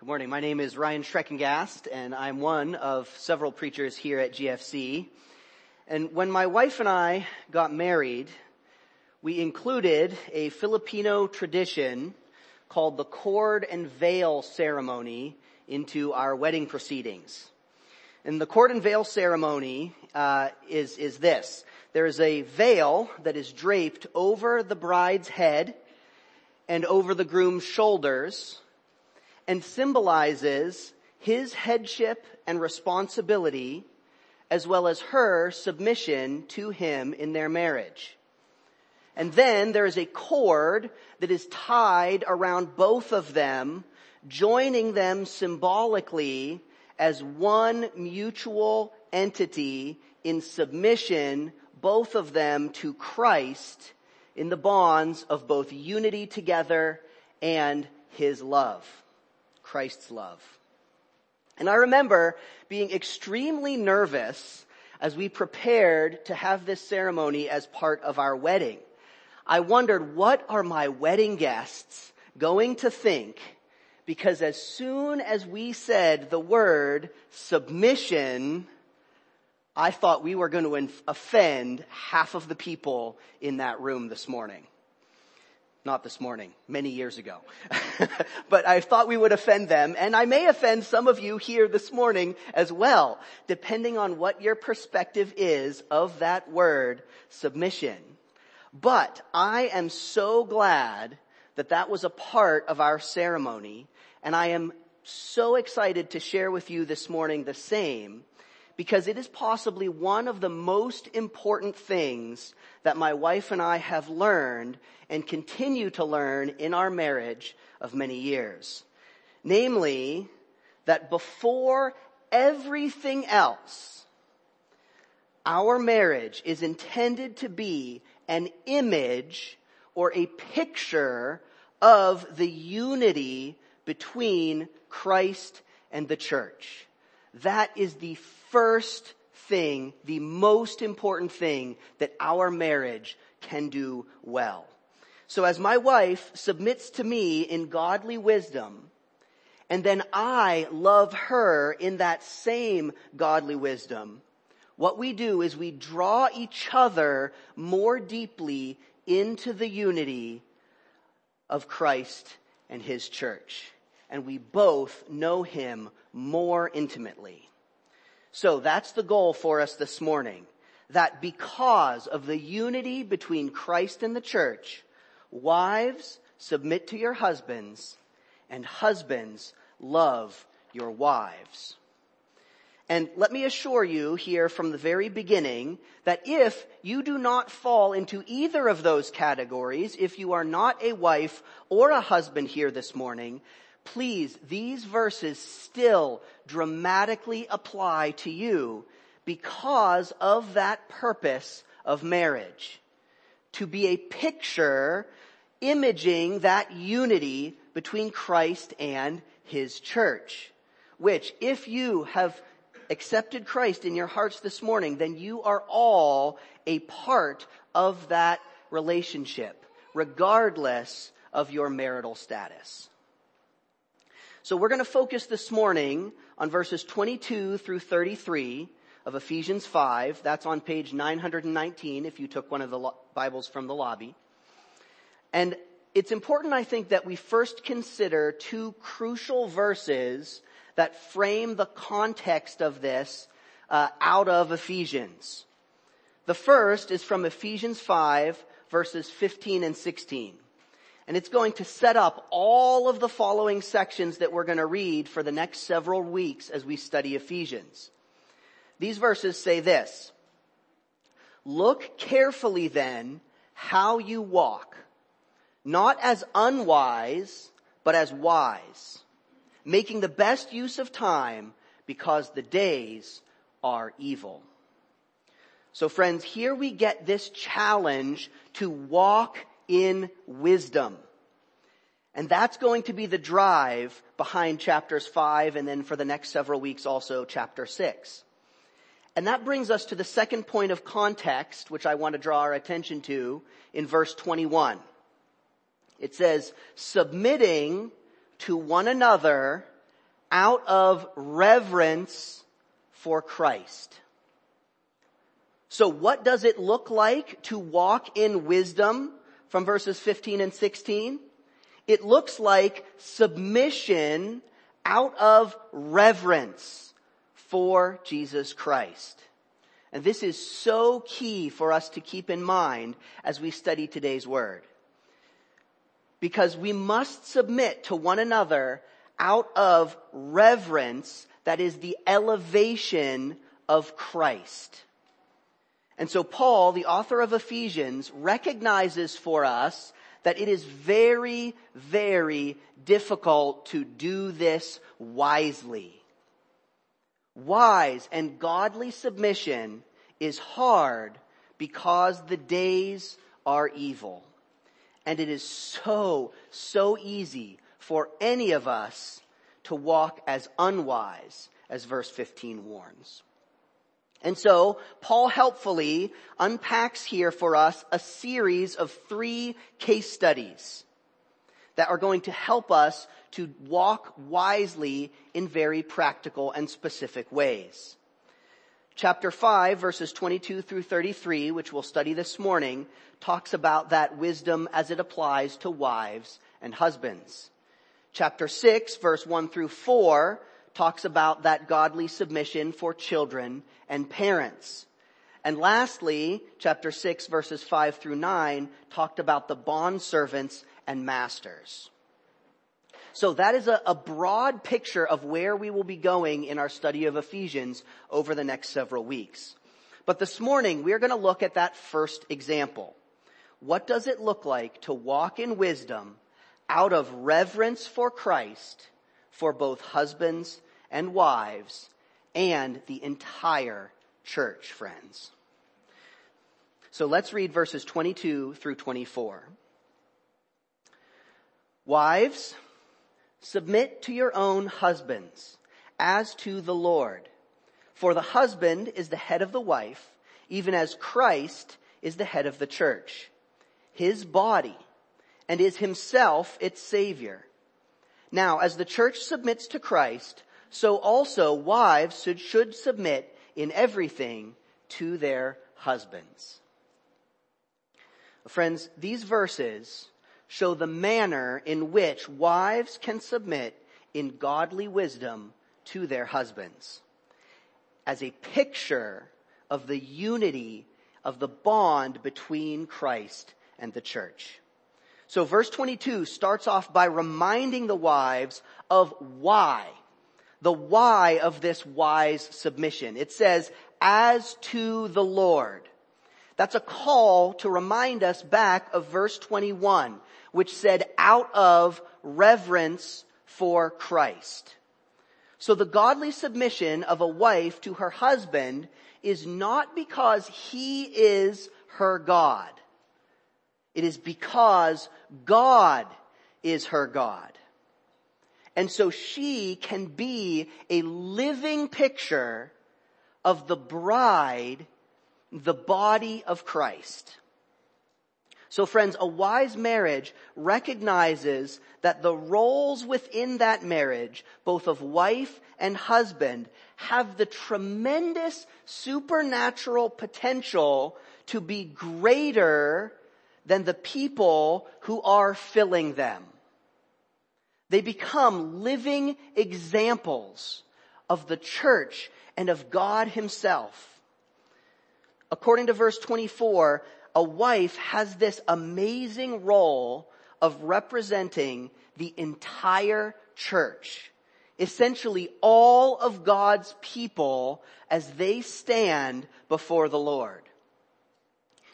Good morning. My name is Ryan Schreckengast, and I'm one of several preachers here at GFC. And when my wife and I got married, we included a Filipino tradition called the cord and veil ceremony into our wedding proceedings. And the cord and veil ceremony uh, is is this: there is a veil that is draped over the bride's head and over the groom's shoulders and symbolizes his headship and responsibility as well as her submission to him in their marriage. And then there is a cord that is tied around both of them, joining them symbolically as one mutual entity in submission, both of them to Christ in the bonds of both unity together and his love. Christ's love. And I remember being extremely nervous as we prepared to have this ceremony as part of our wedding. I wondered, what are my wedding guests going to think? Because as soon as we said the word submission, I thought we were going to offend half of the people in that room this morning. Not this morning, many years ago. but I thought we would offend them, and I may offend some of you here this morning as well, depending on what your perspective is of that word, submission. But I am so glad that that was a part of our ceremony, and I am so excited to share with you this morning the same because it is possibly one of the most important things that my wife and I have learned and continue to learn in our marriage of many years. Namely, that before everything else, our marriage is intended to be an image or a picture of the unity between Christ and the church. That is the first thing, the most important thing that our marriage can do well. So as my wife submits to me in godly wisdom, and then I love her in that same godly wisdom, what we do is we draw each other more deeply into the unity of Christ and His church. And we both know Him more intimately. So that's the goal for us this morning. That because of the unity between Christ and the church, wives submit to your husbands and husbands love your wives. And let me assure you here from the very beginning that if you do not fall into either of those categories, if you are not a wife or a husband here this morning, please, these verses still dramatically apply to you because of that purpose of marriage. To be a picture imaging that unity between Christ and His church. Which, if you have accepted Christ in your hearts this morning, then you are all a part of that relationship, regardless of your marital status. So we're going to focus this morning on verses 22 through 33 of Ephesians 5. That's on page 919 if you took one of the Bibles from the lobby. And it's important, I think, that we first consider two crucial verses that frame the context of this uh, out of Ephesians. The first is from Ephesians 5 verses 15 and 16. And it's going to set up all of the following sections that we're going to read for the next several weeks as we study Ephesians. These verses say this. Look carefully then how you walk, not as unwise, but as wise, making the best use of time because the days are evil. So friends, here we get this challenge to walk in wisdom. And that's going to be the drive behind chapters five and then for the next several weeks also chapter six. And that brings us to the second point of context, which I want to draw our attention to in verse 21. It says, submitting to one another out of reverence for Christ. So what does it look like to walk in wisdom from verses 15 and 16? It looks like submission out of reverence for Jesus Christ. And this is so key for us to keep in mind as we study today's word. Because we must submit to one another out of reverence that is the elevation of Christ. And so Paul, the author of Ephesians, recognizes for us that it is very, very difficult to do this wisely. Wise and godly submission is hard because the days are evil. And it is so, so easy for any of us to walk as unwise as verse 15 warns. And so, Paul helpfully unpacks here for us a series of three case studies that are going to help us to walk wisely in very practical and specific ways. Chapter 5 verses 22 through 33, which we'll study this morning, talks about that wisdom as it applies to wives and husbands. Chapter 6 verse 1 through 4 talks about that godly submission for children and parents. And lastly, chapter 6 verses 5 through 9 talked about the bond servants and masters. So that is a, a, broad picture of where we will be going in our study of Ephesians over the next several weeks. But this morning, we're going to look at that first example. What does it look like to walk in wisdom out of reverence for Christ for both husbands and wives and the entire church, friends? So let's read verses 22 through 24. Wives, Submit to your own husbands as to the Lord. For the husband is the head of the wife, even as Christ is the head of the church, his body, and is himself its savior. Now, as the church submits to Christ, so also wives should, should submit in everything to their husbands. Friends, these verses show the manner in which wives can submit in godly wisdom to their husbands as a picture of the unity of the bond between Christ and the church. So verse 22 starts off by reminding the wives of why, the why of this wise submission. It says, as to the Lord. That's a call to remind us back of verse 21 which said out of reverence for Christ. So the godly submission of a wife to her husband is not because he is her God. It is because God is her God. And so she can be a living picture of the bride, the body of Christ. So friends, a wise marriage recognizes that the roles within that marriage, both of wife and husband, have the tremendous supernatural potential to be greater than the people who are filling them. They become living examples of the church and of God himself. According to verse 24, a wife has this amazing role of representing the entire church. Essentially all of God's people as they stand before the Lord.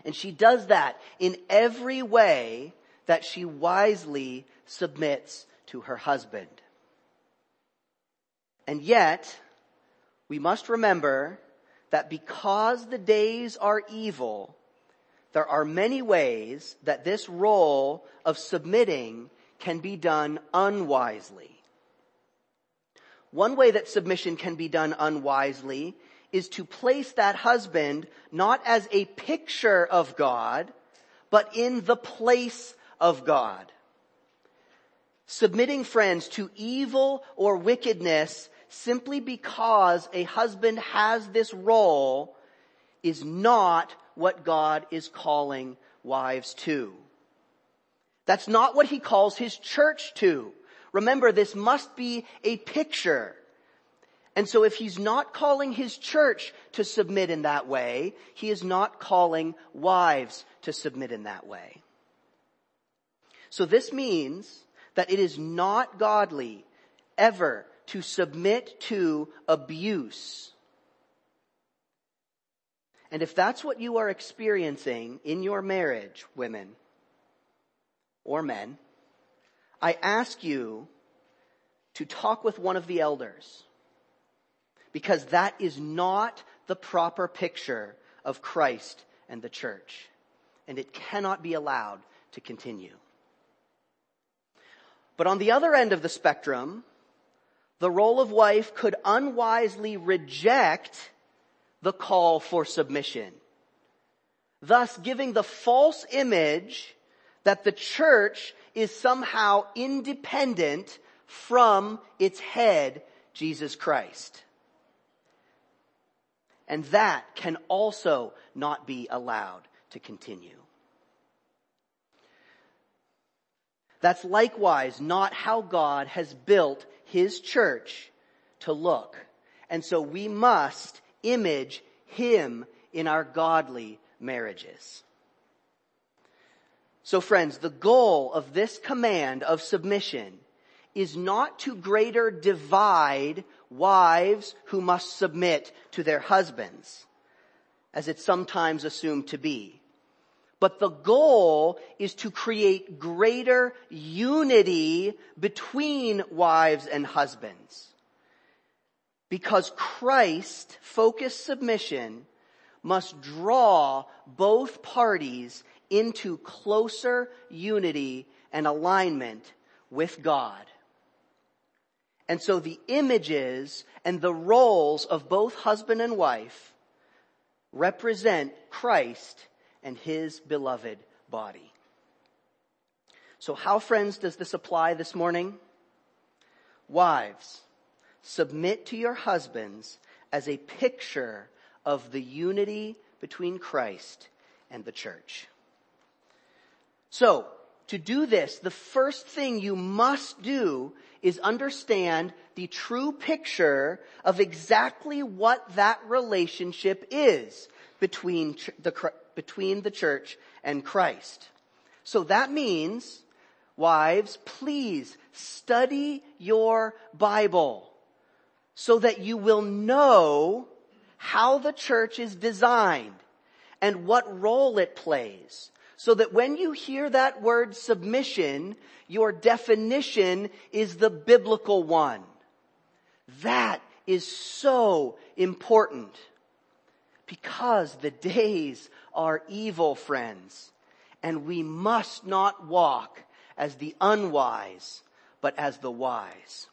And she does that in every way that she wisely submits to her husband. And yet, we must remember that because the days are evil, there are many ways that this role of submitting can be done unwisely. One way that submission can be done unwisely is to place that husband not as a picture of God, but in the place of God. Submitting friends to evil or wickedness simply because a husband has this role is not what God is calling wives to. That's not what he calls his church to. Remember, this must be a picture. And so if he's not calling his church to submit in that way, he is not calling wives to submit in that way. So this means that it is not godly ever to submit to abuse. And if that's what you are experiencing in your marriage, women or men, I ask you to talk with one of the elders because that is not the proper picture of Christ and the church. And it cannot be allowed to continue. But on the other end of the spectrum, the role of wife could unwisely reject the call for submission, thus giving the false image that the church is somehow independent from its head, Jesus Christ. And that can also not be allowed to continue. That's likewise not how God has built his church to look. And so we must image him in our godly marriages. So friends, the goal of this command of submission is not to greater divide wives who must submit to their husbands, as it's sometimes assumed to be. But the goal is to create greater unity between wives and husbands. Because Christ focused submission must draw both parties into closer unity and alignment with God. And so the images and the roles of both husband and wife represent Christ and his beloved body. So how friends does this apply this morning? Wives, submit to your husbands as a picture of the unity between Christ and the church. So, to do this, the first thing you must do is understand the true picture of exactly what that relationship is between the, between the church and Christ. So that means, wives, please study your Bible so that you will know how the church is designed and what role it plays. So that when you hear that word submission, your definition is the biblical one. That is so important because the days are evil, friends, and we must not walk as the unwise, but as the wise.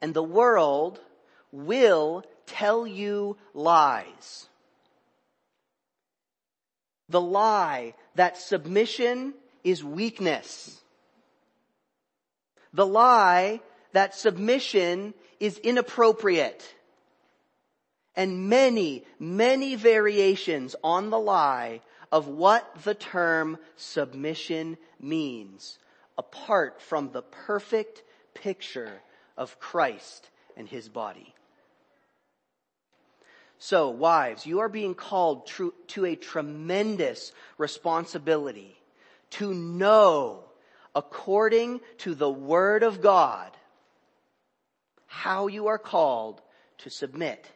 And the world will tell you lies. The lie that submission is weakness. The lie that submission is inappropriate and many, many variations on the lie of what the term submission means apart from the perfect picture of Christ and his body. So wives, you are being called to, a tremendous responsibility to know according to the word of God how you are called to submit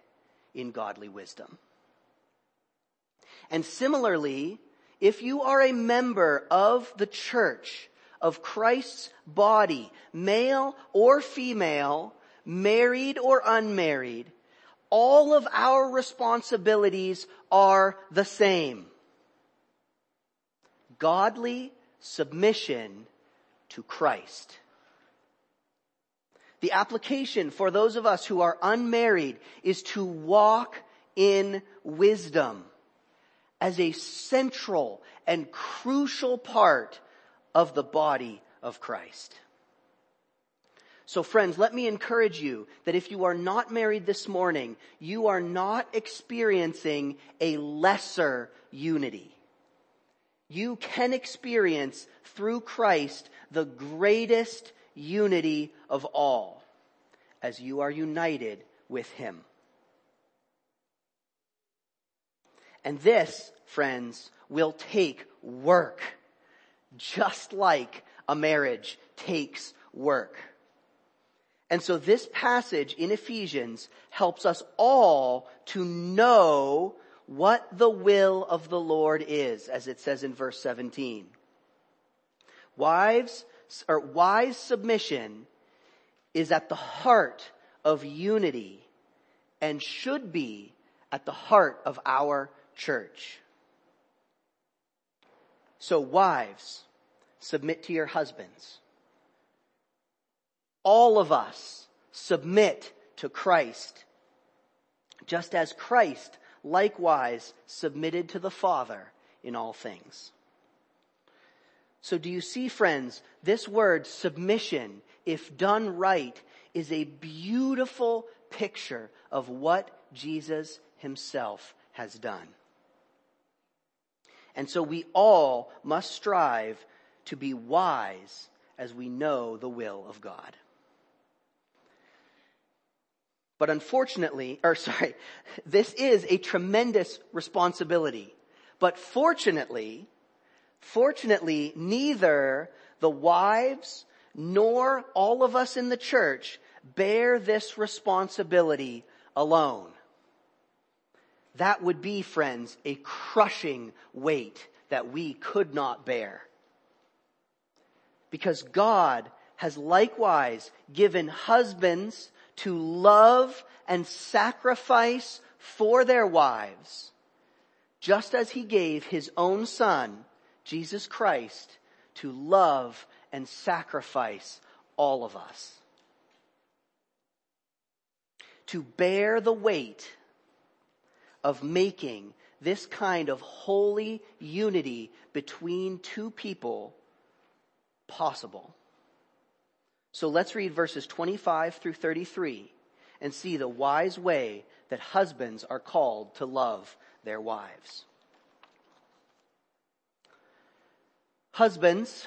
in godly wisdom. And similarly, if you are a member of the church, of Christ's body, male or female, married or unmarried, all of our responsibilities are the same. Godly submission to Christ. The application for those of us who are unmarried is to walk in wisdom as a central and crucial part of the body of Christ. So friends, let me encourage you that if you are not married this morning, you are not experiencing a lesser unity. You can experience through Christ the greatest unity of all as you are united with Him. And this, friends, will take work, just like a marriage takes work. And so this passage in Ephesians helps us all to know what the will of the Lord is, as it says in verse 17. Wives, or wise submission is at the heart of unity and should be at the heart of our church. So wives, submit to your husbands all of us submit to Christ, just as Christ likewise submitted to the Father in all things. So do you see, friends, this word submission, if done right, is a beautiful picture of what Jesus himself has done. And so we all must strive to be wise as we know the will of God. But unfortunately, or sorry, this is a tremendous responsibility. But fortunately, fortunately, neither the wives nor all of us in the church bear this responsibility alone. That would be, friends, a crushing weight that we could not bear. Because God has likewise given husbands to love and sacrifice for their wives, just as he gave his own son, Jesus Christ, to love and sacrifice all of us. To bear the weight of making this kind of holy unity between two people possible. So let's read verses 25 through 33 and see the wise way that husbands are called to love their wives. Husbands,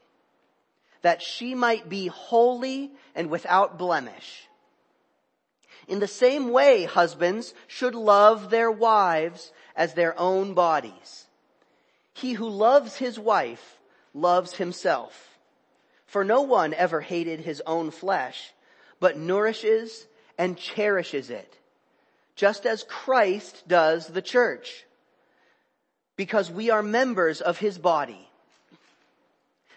that she might be holy and without blemish. In the same way, husbands should love their wives as their own bodies. He who loves his wife loves himself. For no one ever hated his own flesh, but nourishes and cherishes it, just as Christ does the church, because we are members of his body.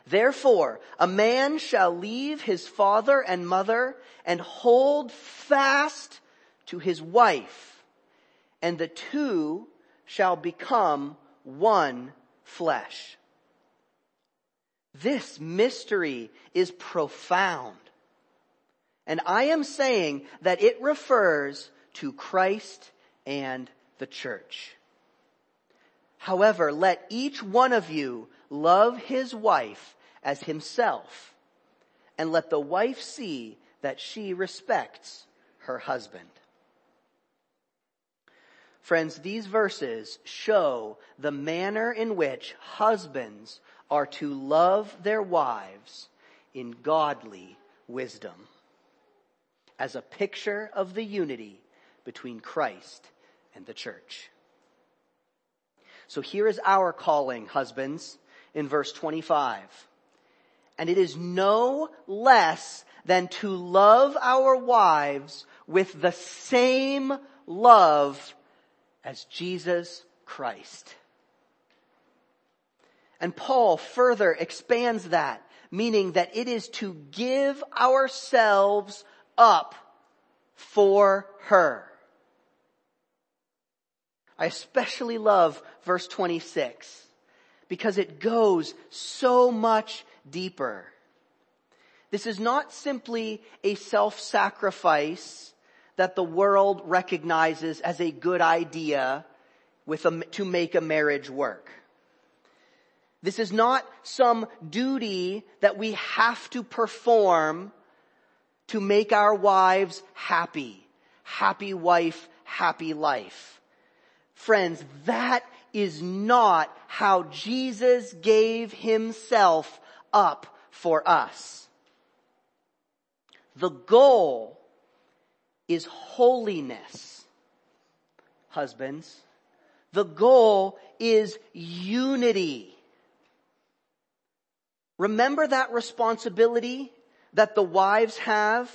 Therefore, a man shall leave his father and mother and hold fast to his wife, and the two shall become one flesh. This mystery is profound. And I am saying that it refers to Christ and the church. However, let each one of you love his wife as himself, and let the wife see that she respects her husband. Friends, these verses show the manner in which husbands are to love their wives in godly wisdom as a picture of the unity between Christ and the church. So here is our calling, husbands, in verse 25. And it is no less than to love our wives with the same love as Jesus Christ. And Paul further expands that, meaning that it is to give ourselves up for her. I especially love verse 26 because it goes so much deeper. This is not simply a self-sacrifice that the world recognizes as a good idea with a, to make a marriage work. This is not some duty that we have to perform to make our wives happy. Happy wife, happy life. Friends, that is not how Jesus gave himself up for us. The goal is holiness. Husbands, the goal is unity. Remember that responsibility that the wives have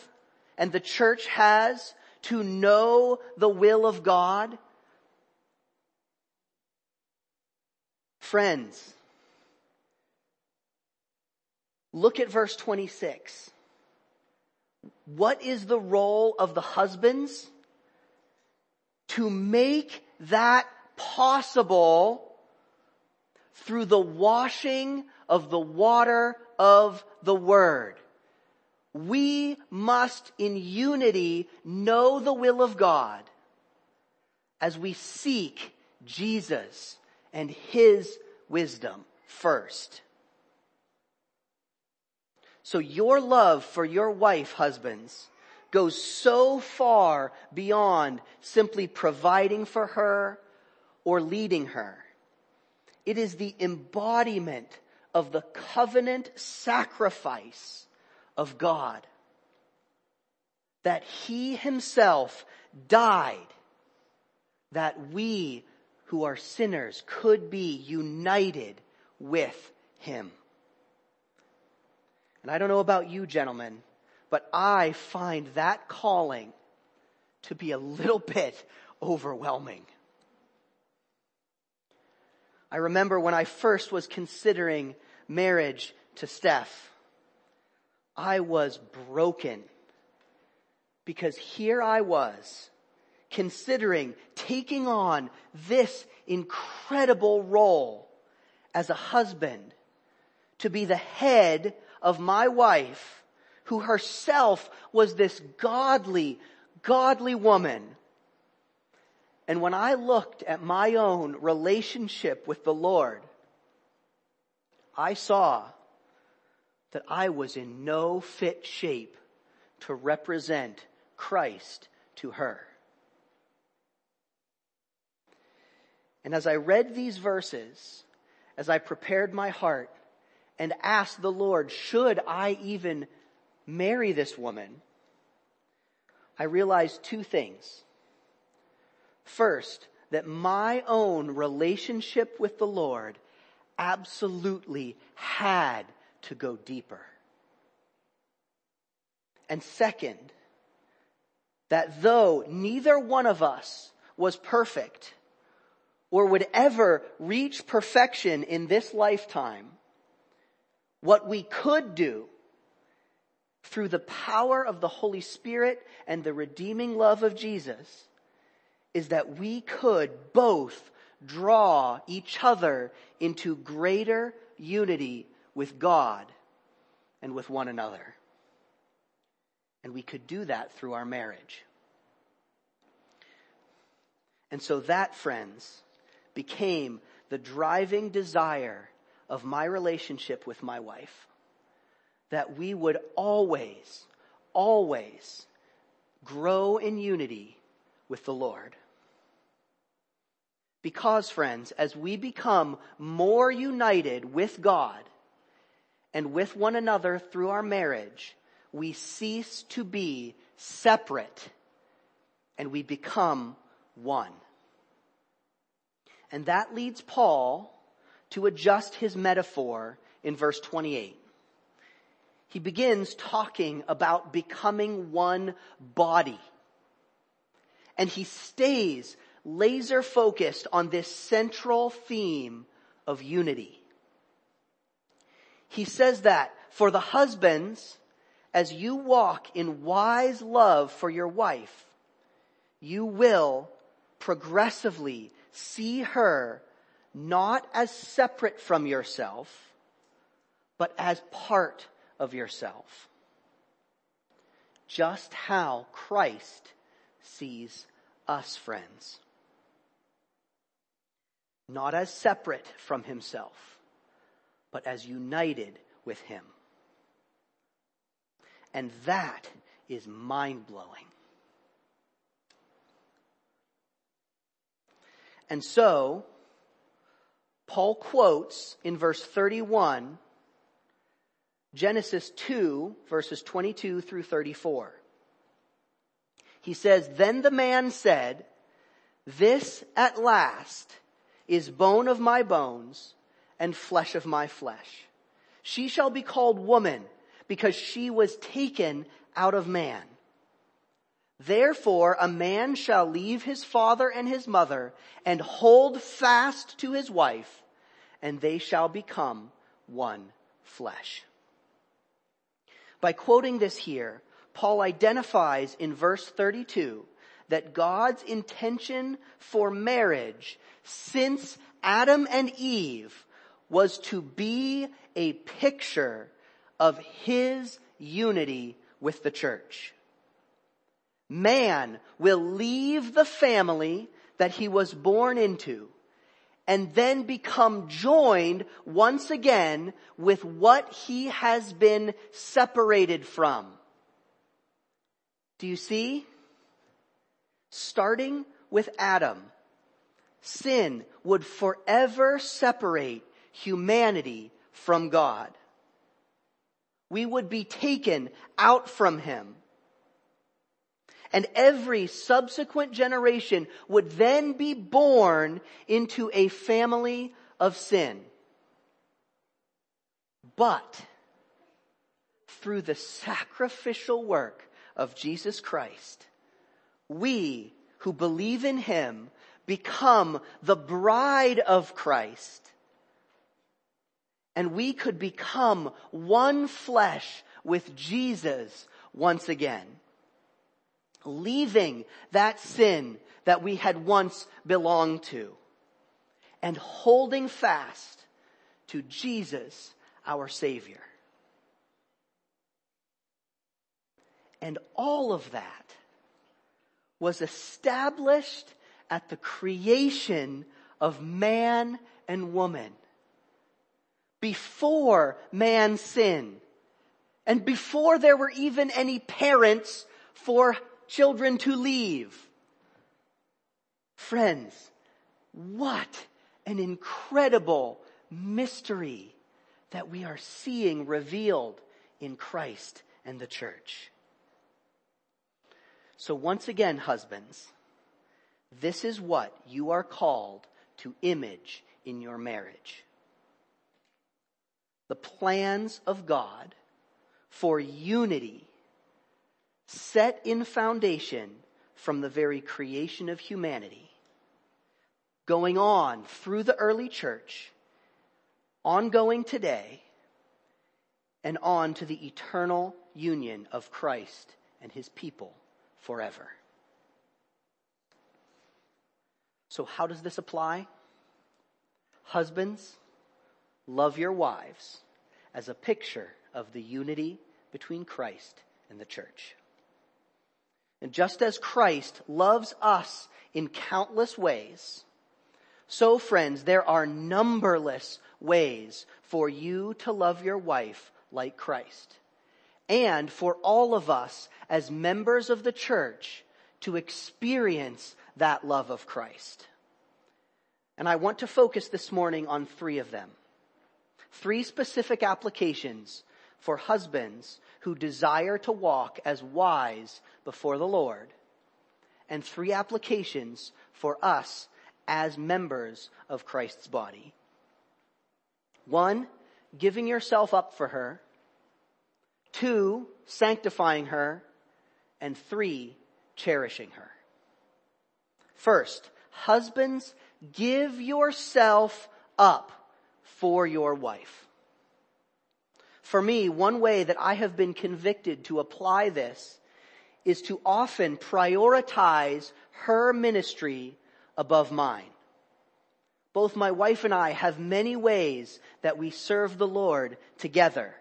and the church has to know the will of God? Friends, look at verse 26. What is the role of the husbands? To make that possible through the washing of the water of the word. We must in unity know the will of God as we seek Jesus and His wisdom first. So your love for your wife, husbands, goes so far beyond simply providing for her or leading her. It is the embodiment of the covenant sacrifice of God. That He Himself died that we who are sinners could be united with Him. And I don't know about you gentlemen, but I find that calling to be a little bit overwhelming. I remember when I first was considering marriage to Steph, I was broken because here I was considering taking on this incredible role as a husband to be the head of my wife who herself was this godly, godly woman. And when I looked at my own relationship with the Lord, I saw that I was in no fit shape to represent Christ to her. And as I read these verses, as I prepared my heart and asked the Lord, should I even marry this woman? I realized two things. First, that my own relationship with the Lord absolutely had to go deeper. And second, that though neither one of us was perfect, or would ever reach perfection in this lifetime, what we could do through the power of the Holy Spirit and the redeeming love of Jesus is that we could both draw each other into greater unity with God and with one another. And we could do that through our marriage. And so that, friends, became the driving desire of my relationship with my wife. That we would always, always grow in unity with the Lord. Because friends, as we become more united with God and with one another through our marriage, we cease to be separate and we become one. And that leads Paul to adjust his metaphor in verse 28. He begins talking about becoming one body. And he stays laser focused on this central theme of unity. He says that for the husbands, as you walk in wise love for your wife, you will progressively see her not as separate from yourself, but as part of yourself. Just how Christ sees us, friends. Not as separate from himself, but as united with him. And that is mind blowing. And so, Paul quotes in verse 31, Genesis 2 verses 22 through 34. He says, Then the man said, This at last is bone of my bones and flesh of my flesh. She shall be called woman because she was taken out of man. Therefore a man shall leave his father and his mother and hold fast to his wife and they shall become one flesh. By quoting this here, Paul identifies in verse 32 that God's intention for marriage since Adam and Eve was to be a picture of his unity with the church. Man will leave the family that he was born into and then become joined once again with what he has been separated from. Do you see? Starting with Adam, sin would forever separate humanity from God. We would be taken out from him. And every subsequent generation would then be born into a family of sin. But through the sacrificial work of Jesus Christ, we who believe in Him become the bride of Christ. And we could become one flesh with Jesus once again. Leaving that sin that we had once belonged to and holding fast to Jesus, our Savior. And all of that was established at the creation of man and woman. Before man sinned. And before there were even any parents for children to leave. Friends, what an incredible mystery that we are seeing revealed in Christ and the church. So once again, husbands, this is what you are called to image in your marriage. The plans of God for unity set in foundation from the very creation of humanity, going on through the early church, ongoing today, and on to the eternal union of Christ and his people forever. So how does this apply? Husbands, love your wives as a picture of the unity between Christ and the church. And just as Christ loves us in countless ways, so friends, there are numberless ways for you to love your wife like Christ and for all of us as members of the church to experience that love of Christ. And I want to focus this morning on three of them. Three specific applications for husbands who desire to walk as wise before the Lord. And three applications for us as members of Christ's body. One, giving yourself up for her. Two, sanctifying her. And three, cherishing her. First, husbands, give yourself up for your wife. For me, one way that I have been convicted to apply this is to often prioritize her ministry above mine. Both my wife and I have many ways that we serve the Lord together.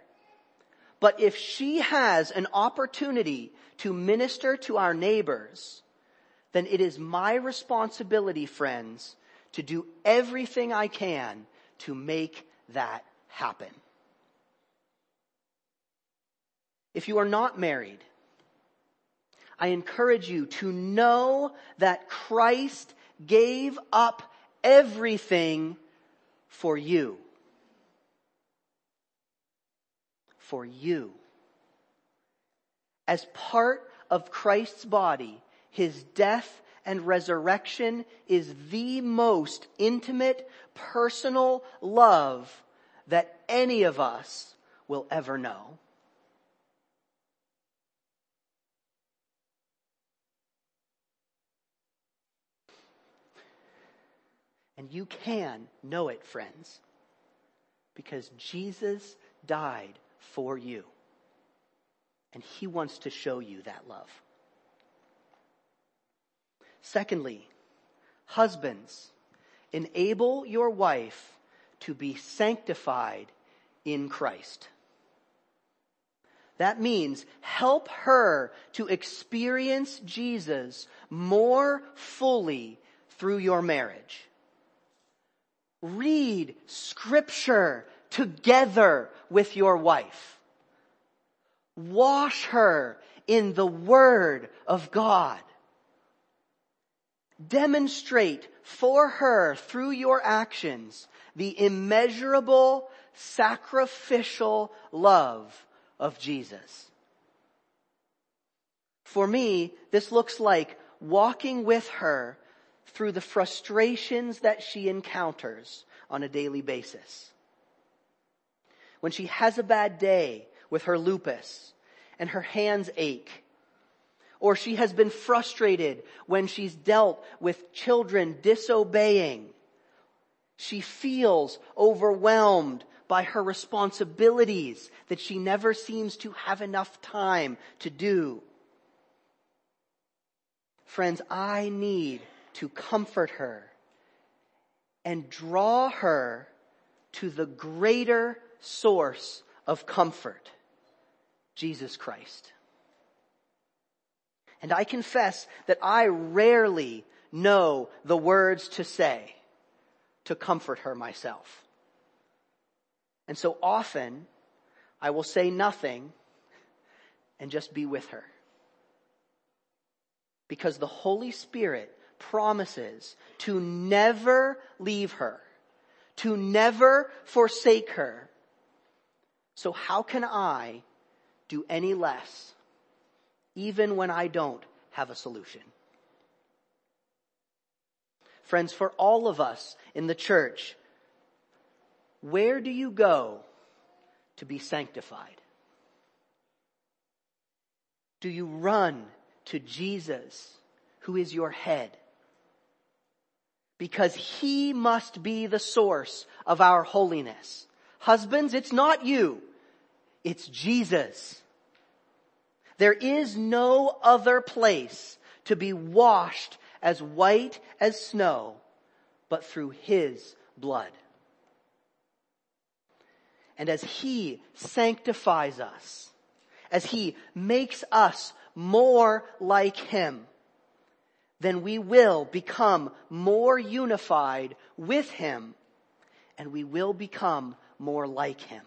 But if she has an opportunity to minister to our neighbors, then it is my responsibility, friends, to do everything I can to make that happen. If you are not married, I encourage you to know that Christ gave up everything for you. For you. As part of Christ's body, his death and resurrection is the most intimate, personal love that any of us will ever know. And you can know it, friends, because Jesus died for you. And he wants to show you that love. Secondly, husbands, enable your wife to be sanctified in Christ. That means help her to experience Jesus more fully through your marriage. Read scripture together with your wife. Wash her in the word of God. Demonstrate for her through your actions the immeasurable sacrificial love of Jesus. For me, this looks like walking with her through the frustrations that she encounters on a daily basis. When she has a bad day with her lupus and her hands ache, or she has been frustrated when she's dealt with children disobeying, she feels overwhelmed by her responsibilities that she never seems to have enough time to do. Friends, I need to comfort her and draw her to the greater source of comfort, Jesus Christ. And I confess that I rarely know the words to say to comfort her myself. And so often I will say nothing and just be with her. Because the Holy Spirit promises to never leave her, to never forsake her. So how can I do any less, even when I don't have a solution? Friends, for all of us in the church, where do you go to be sanctified? Do you run to Jesus, who is your head? Because he must be the source of our holiness. Husbands, it's not you. It's Jesus. There is no other place to be washed as white as snow, but through his blood. And as he sanctifies us, as he makes us more like him, then we will become more unified with Him and we will become more like Him.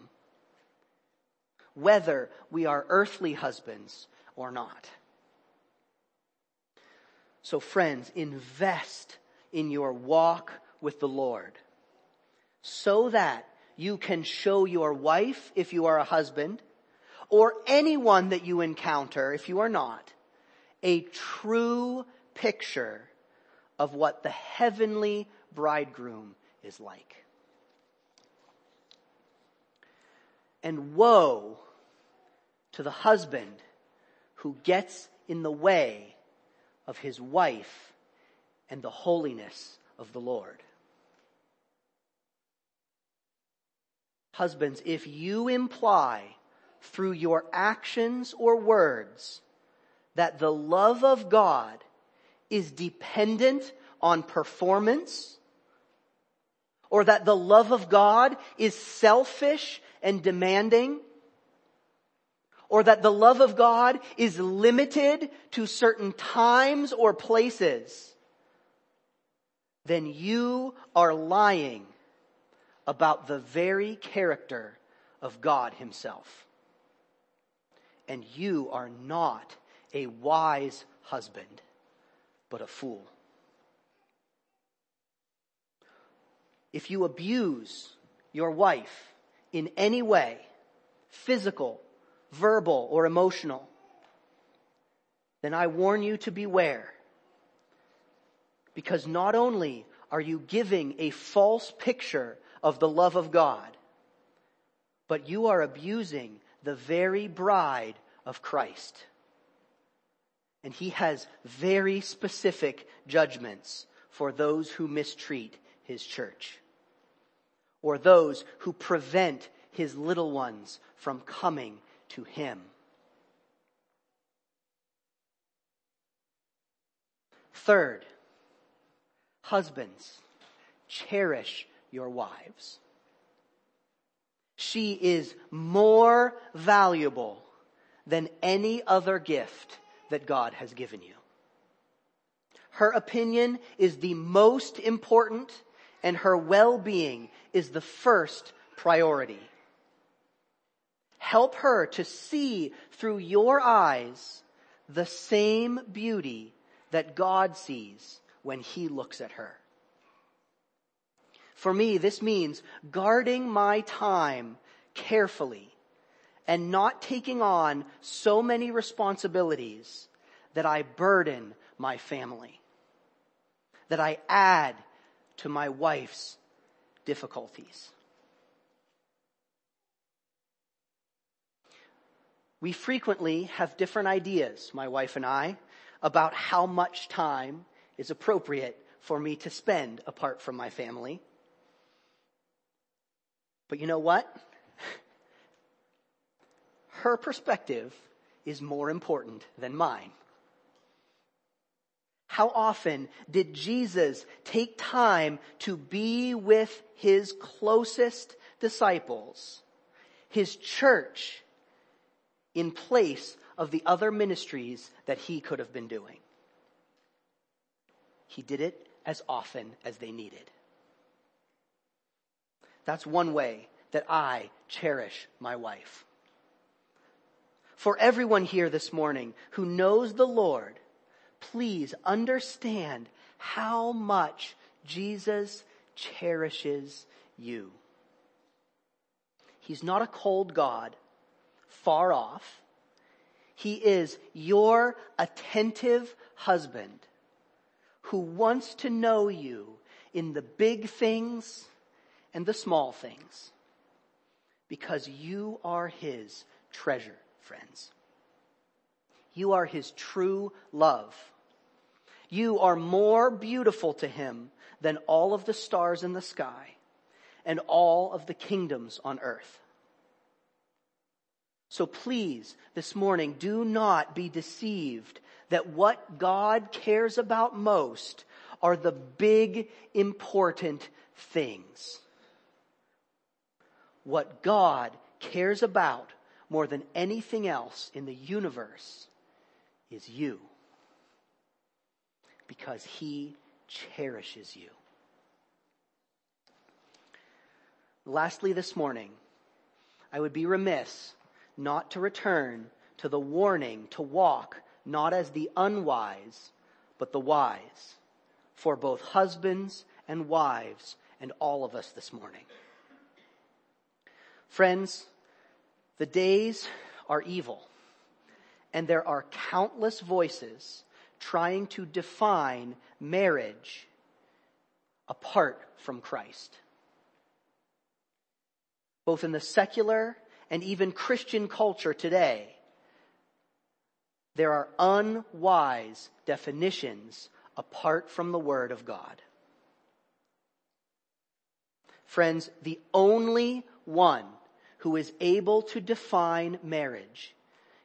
Whether we are earthly husbands or not. So friends, invest in your walk with the Lord so that you can show your wife if you are a husband or anyone that you encounter if you are not a true picture of what the heavenly bridegroom is like. And woe to the husband who gets in the way of his wife and the holiness of the Lord. Husbands, if you imply through your actions or words that the love of God is dependent on performance, or that the love of God is selfish and demanding, or that the love of God is limited to certain times or places, then you are lying about the very character of God Himself. And you are not a wise husband, but a fool. If you abuse your wife in any way, physical, verbal, or emotional, then I warn you to beware. Because not only are you giving a false picture of the love of God, but you are abusing the very bride of Christ. And he has very specific judgments for those who mistreat his church or those who prevent his little ones from coming to him. Third, husbands, cherish your wives. She is more valuable than any other gift that God has given you. Her opinion is the most important and her well-being is the first priority. Help her to see through your eyes the same beauty that God sees when he looks at her. For me, this means guarding my time carefully and not taking on so many responsibilities that I burden my family, that I add to my wife's difficulties. We frequently have different ideas, my wife and I, about how much time is appropriate for me to spend apart from my family. But you know what? Her perspective is more important than mine. How often did Jesus take time to be with his closest disciples, his church, in place of the other ministries that he could have been doing? He did it as often as they needed. That's one way that I cherish my wife. For everyone here this morning who knows the Lord, please understand how much Jesus cherishes you. He's not a cold God, far off. He is your attentive husband who wants to know you in the big things and the small things because you are his treasure, friends. You are his true love. You are more beautiful to him than all of the stars in the sky and all of the kingdoms on earth. So please, this morning, do not be deceived that what God cares about most are the big, important things what God cares about more than anything else in the universe is you. Because he cherishes you. Lastly, this morning, I would be remiss not to return to the warning to walk not as the unwise, but the wise for both husbands and wives and all of us this morning. Friends, the days are evil, and there are countless voices trying to define marriage apart from Christ. Both in the secular and even Christian culture today, there are unwise definitions apart from the Word of God. Friends, the only one who is able to define marriage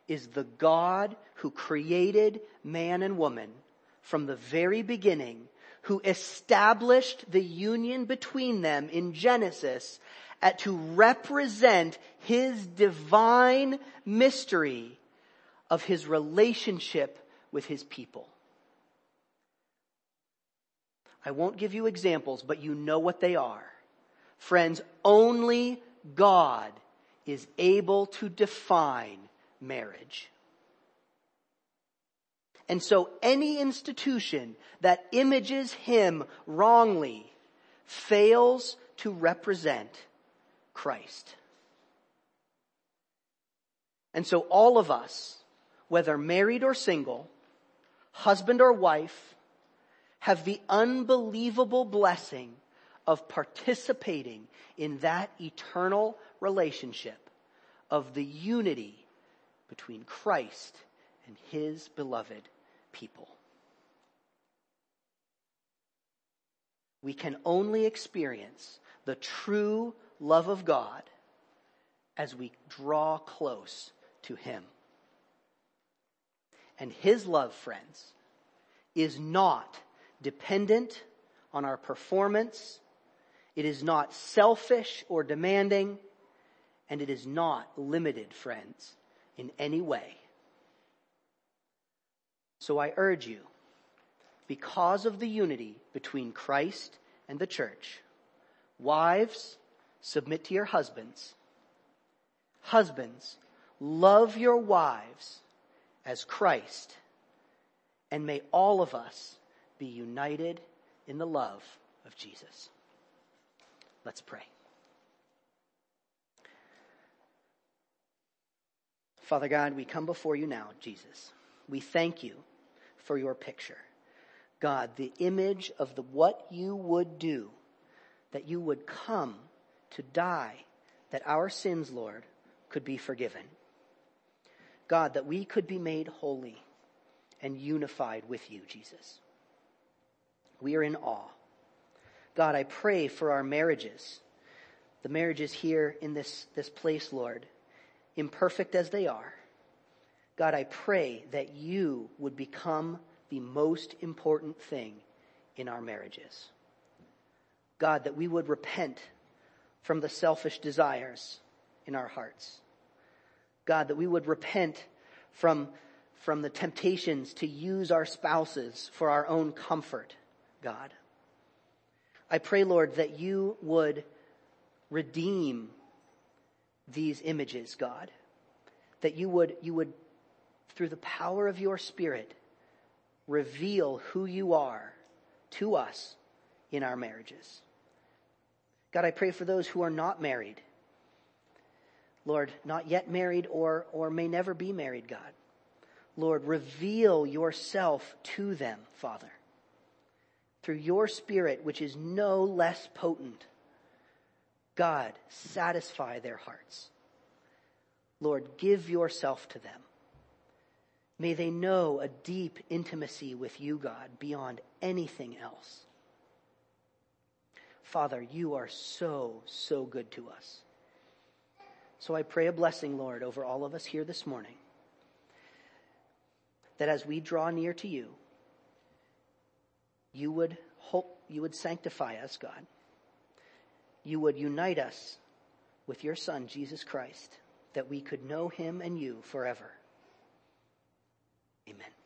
is the God who created man and woman from the very beginning, who established the union between them in Genesis at to represent his divine mystery of his relationship with his people. I won't give you examples, but you know what they are. Friends, only God is able to define marriage. And so any institution that images him wrongly fails to represent Christ. And so all of us, whether married or single, husband or wife, have the unbelievable blessing of participating in that eternal relationship of the unity between Christ and his beloved people. We can only experience the true love of God as we draw close to him. And his love, friends, is not dependent on our performance. It is not selfish or demanding. And it is not limited, friends, in any way. So I urge you, because of the unity between Christ and the church, wives, submit to your husbands. Husbands, love your wives as Christ. And may all of us be united in the love of Jesus. Let's pray. Father God, we come before you now, Jesus. We thank you for your picture. God, the image of the what you would do, that you would come to die, that our sins, Lord, could be forgiven. God, that we could be made holy and unified with you, Jesus. We are in awe. God, I pray for our marriages, the marriages here in this, this place, Lord, imperfect as they are. God, I pray that you would become the most important thing in our marriages. God, that we would repent from the selfish desires in our hearts. God, that we would repent from, from the temptations to use our spouses for our own comfort, God. I pray, Lord, that you would redeem these images, God. That you would, you would, through the power of your Spirit, reveal who you are to us in our marriages. God, I pray for those who are not married. Lord, not yet married or, or may never be married, God. Lord, reveal yourself to them, Father, through your Spirit, which is no less potent. God, satisfy their hearts. Lord, give yourself to them. May they know a deep intimacy with you, God, beyond anything else. Father, you are so, so good to us. So I pray a blessing, Lord, over all of us here this morning. That as we draw near to you, you would hope, you would sanctify us, God. You would unite us with your Son, Jesus Christ, that we could know him and you forever. Amen.